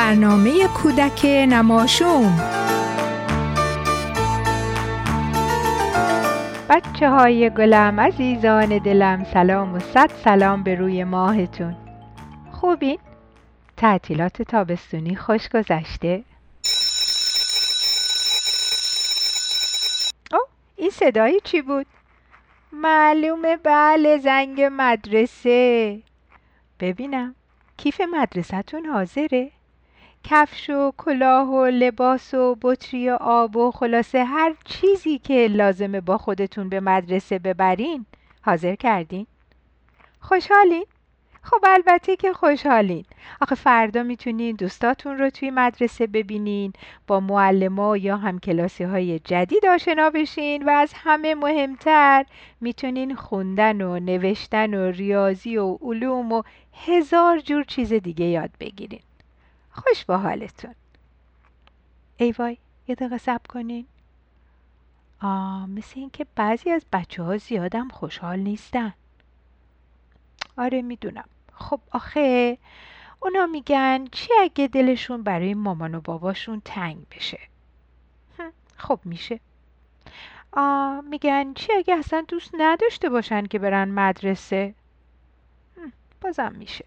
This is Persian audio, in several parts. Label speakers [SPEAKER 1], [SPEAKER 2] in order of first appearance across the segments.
[SPEAKER 1] برنامه کودک نماشوم بچه های گلم عزیزان دلم سلام و صد سلام به روی ماهتون خوبین؟ تعطیلات تابستونی خوش گذشته؟ او این صدایی چی بود؟ معلومه بله زنگ مدرسه ببینم کیف مدرسهتون حاضره؟ کفش و کلاه و لباس و بطری و آب و خلاصه هر چیزی که لازمه با خودتون به مدرسه ببرین حاضر کردین؟ خوشحالین؟ خب البته که خوشحالین آخه فردا می‌تونین دوستاتون رو توی مدرسه ببینین با معلما یا همکلاسی های جدید آشنا بشین و از همه مهمتر می‌تونین خوندن و نوشتن و ریاضی و علوم و هزار جور چیز دیگه یاد بگیرین خوش با حالتون. ای وای یه دقیقه سب کنین. آه مثل اینکه بعضی از بچه ها زیادم خوشحال نیستن. آره می‌دونم. خب آخه اونا میگن چی اگه دلشون برای مامان و باباشون تنگ بشه؟ خب میشه. آه میگن چی اگه اصلا دوست نداشته باشن که برن مدرسه؟ بازم میشه.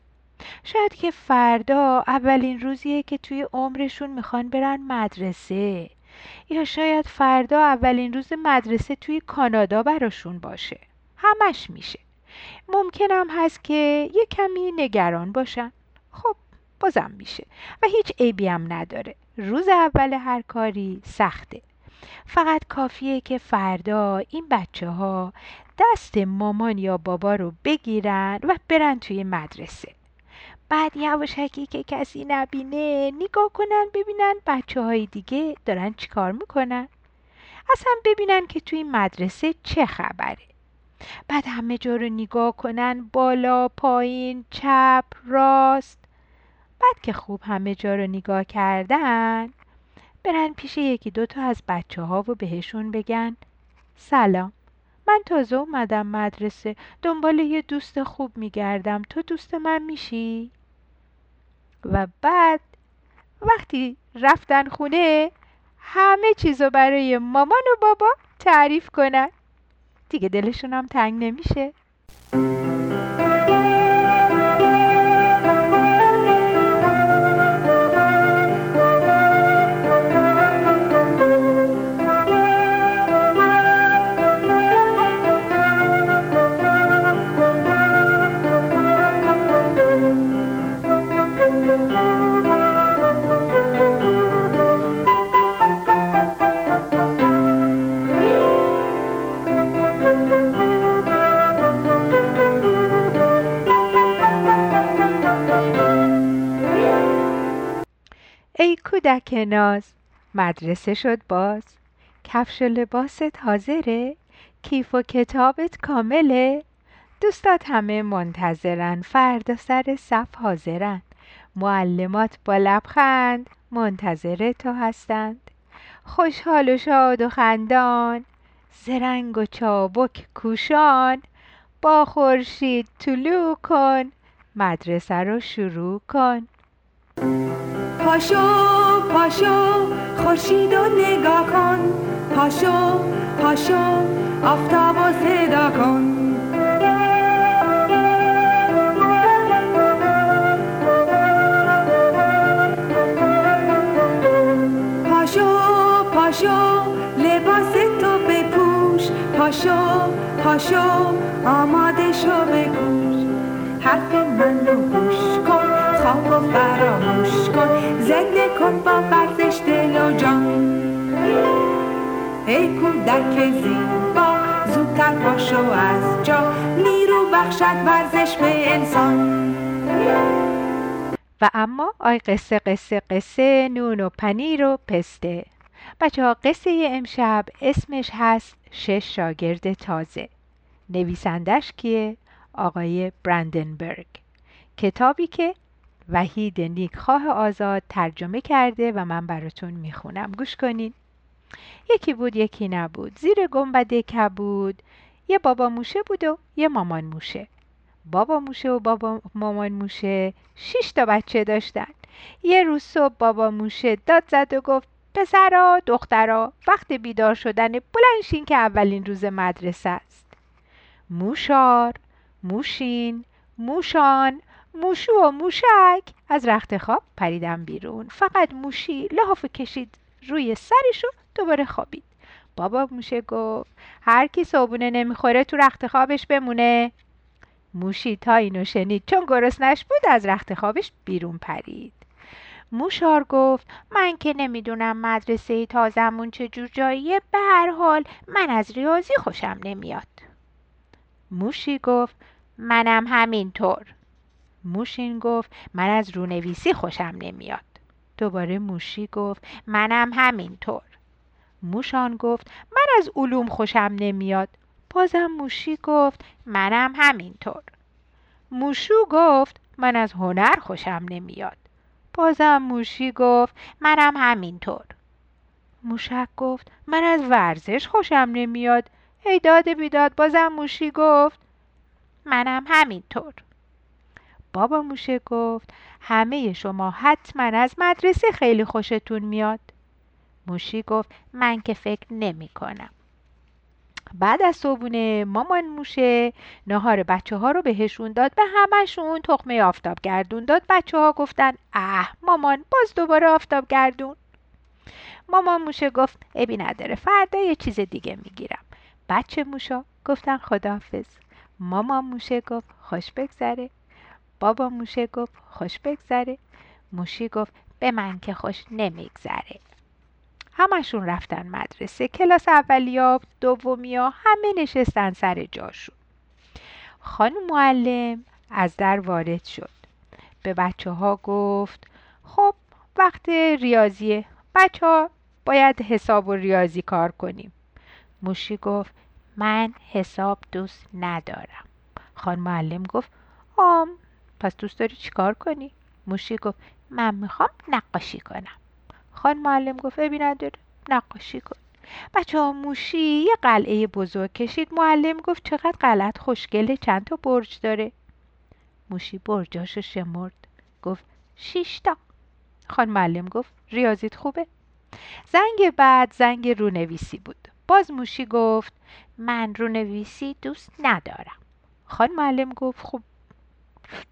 [SPEAKER 1] شاید که فردا اولین روزیه که توی عمرشون می‌خوان برن مدرسه. یا شاید فردا اولین روز مدرسه توی کانادا براشون باشه. همش میشه. ممکنم هست که یه کمی نگران باشن. خب بازم میشه. و هیچ عیبی هم نداره. روز اول هر کاری سخته. فقط کافیه که فردا این بچه ها دست مامان یا بابا رو بگیرن و برن توی مدرسه. بعد یواشکی که کسی نبینه نگاه کنن ببینن بچه های دیگه دارن چیکار می‌کنن. اصلا ببینن که توی مدرسه چه خبره. بعد همه جا رو نگاه کنن بالا پایین چپ راست. بعد که خوب همه جا رو نگاه کردن برن پیش یکی دوتا از بچه ها و بهشون بگن سلام. من تازه اومدم مدرسه دنبال یه دوست خوب میگردم. تو دوست من میشی؟ و بعد وقتی رفتن خونه همه چیزو برای مامان و بابا تعریف کنن. دیگه دلشون هم تنگ نمیشه. کودک ناز مدرسه شد باز. کفش و لباست حاضره. کیف و کتابت کامله. دوستات همه منتظرن. فردا سر صف حاضرن. معلمات با لبخند منتظر تو هستند. خوشحال و شاد و خندان. زرنگ و چابک کوشان. با خورشید طلوع کن. مدرسه رو شروع کن.
[SPEAKER 2] پاشو پاشو خورشید و نگاه کن. پاشو پاشو آفتاب و صدا کن. پاشو پاشو لباس تو بپوش. پاشو پاشو آماده شو بکوش حرف من رو گوش کن خواب و فراموش کن. زنده ای کودک زیبا زودتر پاشو از جا. نیرو بخشد ورزش به انسان.
[SPEAKER 1] و اما آی قصه قصه قصه نون و پنیر و پسته. بچه ها قصه امشب اسمش هست شش شاگرد تازه. نویسندش کیه؟ آقای برندنبرگ. کتابی که وحید نیکخواه آزاد ترجمه کرده و من براتون می‌خونم. گوش کنین. یکی بود یکی نبود. زیر گنبد کبود. یه بابا موشه بود و یه مامان موشه. بابا موشه و بابا مامان موشه شش تا بچه داشتن. یه روز صبح بابا موشه داد زد و گفت پسرا دخترا وقت بیدار شدن بلنشین که اولین روز مدرسه است. موشار موشین موشان موشو و موشک. از رخت خواب پریدن بیرون. فقط موشی لحاف کشید روی سرش و دوباره خوابید. بابا موشه گفت هر کی صابونه نمی‌خوره تو رخت خوابش بمونه. موشی تا اینو شنید چون گرسنش بود از رخت خوابش بیرون پرید. موشار گفت من که نمی‌دونم مدرسه تازمون چه جور جاییه به هر حال من از ریاضی خوشم نمیاد. موشی گفت منم همینطور. موشین گفت من از رونویسی خوشم نمیاد. دوباره موشی گفت منم همینطور. موشان گفت من از علوم خوشم نمیاد. بازم موشی گفت منم همینطور. موشو گفت من از هنر خوشم نمیاد. بازم موشی گفت منم همینطور. موشک گفت من از ورزش خوشم نمیاد. ای داد بیداد بازم موشی گفت منم همینطور. بابا موشه گفت همه شما حتما از مدرسه خیلی خوشتون میاد. موشی گفت من که فکر نمی کنم. بعد از صبونه مامان موشه نهار بچه ها رو بهشون داد به همشون تخمه آفتاب گردون داد. بچه ها گفتن اه مامان باز دوباره آفتاب گردون. مامان موشه گفت ابی نداره فردا یه چیز دیگه می‌گیرم. بچه موشا گفتن خداحافظ. مامان موشه گفت خوش بگذره. بابا موشه گفت خوش بگذره. موشی گفت به من که خوش نمیگذره. همشون رفتن مدرسه. کلاس اولیا دومیا همه نشستن سر جاشون. خانم معلم از در وارد شد. به بچه ها گفت خب وقت ریاضیه. بچه ها باید حساب و ریاضی کار کنیم. موشی گفت من حساب دوست ندارم. خان معلم گفت آم پس دوست داری چیکار کنی؟ موشی گفت من می‌خوام نقاشی کنم. خان معلم گفت ابی نداره نقاشی کن. بچه ها موشی یه قلعه بزرگ کشید. معلم گفت چقدر قلعت خوشگله چند تا برج داره. موشی برجاشو شمرد گفت شیشتا خان معلم گفت ریاضیت خوبه. زنگ بعد زنگ رونویسی بود. باز موشی گفت من رونویسی دوست ندارم. خان معلم گفت خب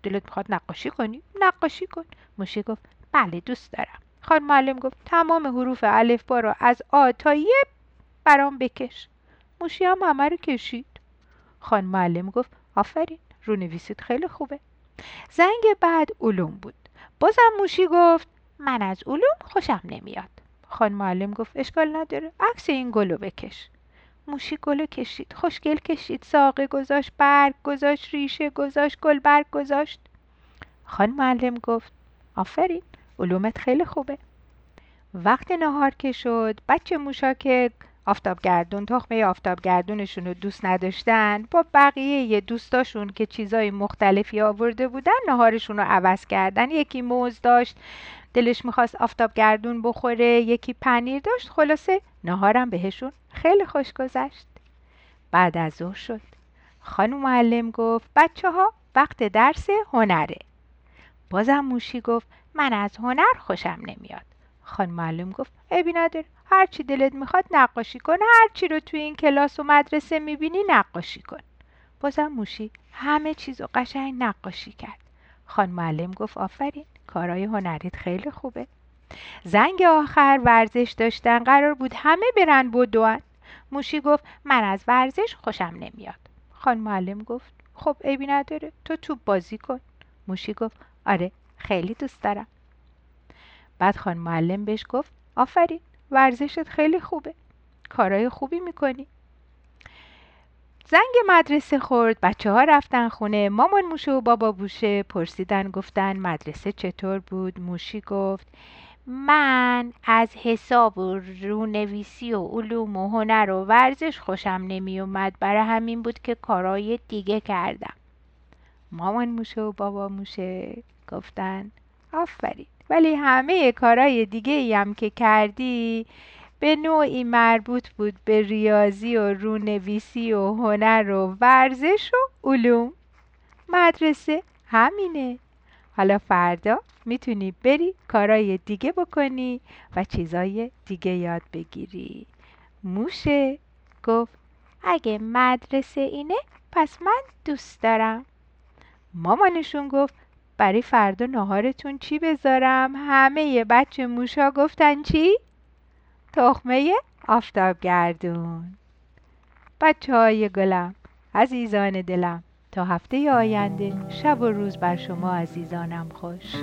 [SPEAKER 1] دلت می‌خواد نقاشی کنی؟ نقاشی کن. موشی گفت بله دوست دارم. خان معلم گفت تمام حروف الف با را از آ تا یه برام بکش. موشی هم همه رو کشید. خان معلم گفت آفرین رو نویسید خیلی خوبه. زنگ بعد علوم بود. بازم موشی گفت من از علوم خوشم نمیاد. خان معلم گفت اشکال نداره عکس این گلو بکش. موشی گلو کشید. خوشگل کشید ساقه گذاشت برگ گذاشت ریشه گذاشت گل برگ گذاشت. خان معلم گفت آفرین. علومت خیلی خوبه. وقت نهار که شد بچه موشا که آفتابگردون تخمه آفتابگردونشون رو دوست نداشتن با بقیه دوستاشون که چیزای مختلفی آورده بودن نهارشون رو عوض کردن. یکی موز داشت دلش می‌خواست آفتابگردون بخوره یکی پنیر داشت. خلاصه نهارم بهشون خیلی خوش گذشت. بعد از ظهر شد. خانم معلم گفت بچه ها وقت درس هنره. بازم موشی گفت من از هنر خوشم نمیاد. خان معلم گفت عیبی نداره هر چی دلت می‌خواد نقاشی کن هر چی رو توی این کلاس و مدرسه می‌بینی نقاشی کن. بازم موشی همه چیز رو قشنگ نقاشی کرد. خان معلم گفت آفرین کارهای هنریت خیلی خوبه. زنگ آخر ورزش داشتن قرار بود همه برن بدوان. موشی گفت من از ورزش خوشم نمیاد. خان معلم گفت خب عیبی نداره تو توپ بازی کن. موشی گفت آره خیلی دوست دارم. بعد خان معلم بهش گفت آفرین ورزشت خیلی خوبه. کارهای خوبی می‌کنی. زنگ مدرسه خورد بچه ها رفتن خونه. مامان موشه و بابا بوشه پرسیدن گفتن مدرسه چطور بود؟ موشی گفت من از حساب و رونویسی و علوم و هنر و ورزش خوشم نمی اومد برای همین بود که کارهای دیگه کردم. مامان موشه و بابا موشه. گفتن. آفرین. ولی همه کارهای دیگه ای هم که کردی به نوعی مربوط بود به ریاضی و رونویسی و هنر و ورزش و علوم. مدرسه همینه. حالا فردا می‌تونی بری کارای دیگه بکنی و چیزای دیگه یاد بگیری. موشه. گفت اگه مدرسه اینه پس من دوست دارم. مامانشون گفت برای فردا ناهارتون چی بذارم؟ همه بچه موشا گفتن چی؟ تخمه آفتاب گردون. بچه های گلم عزیزان دلم تا هفته آینده شب و روز بر شما عزیزانم خوش.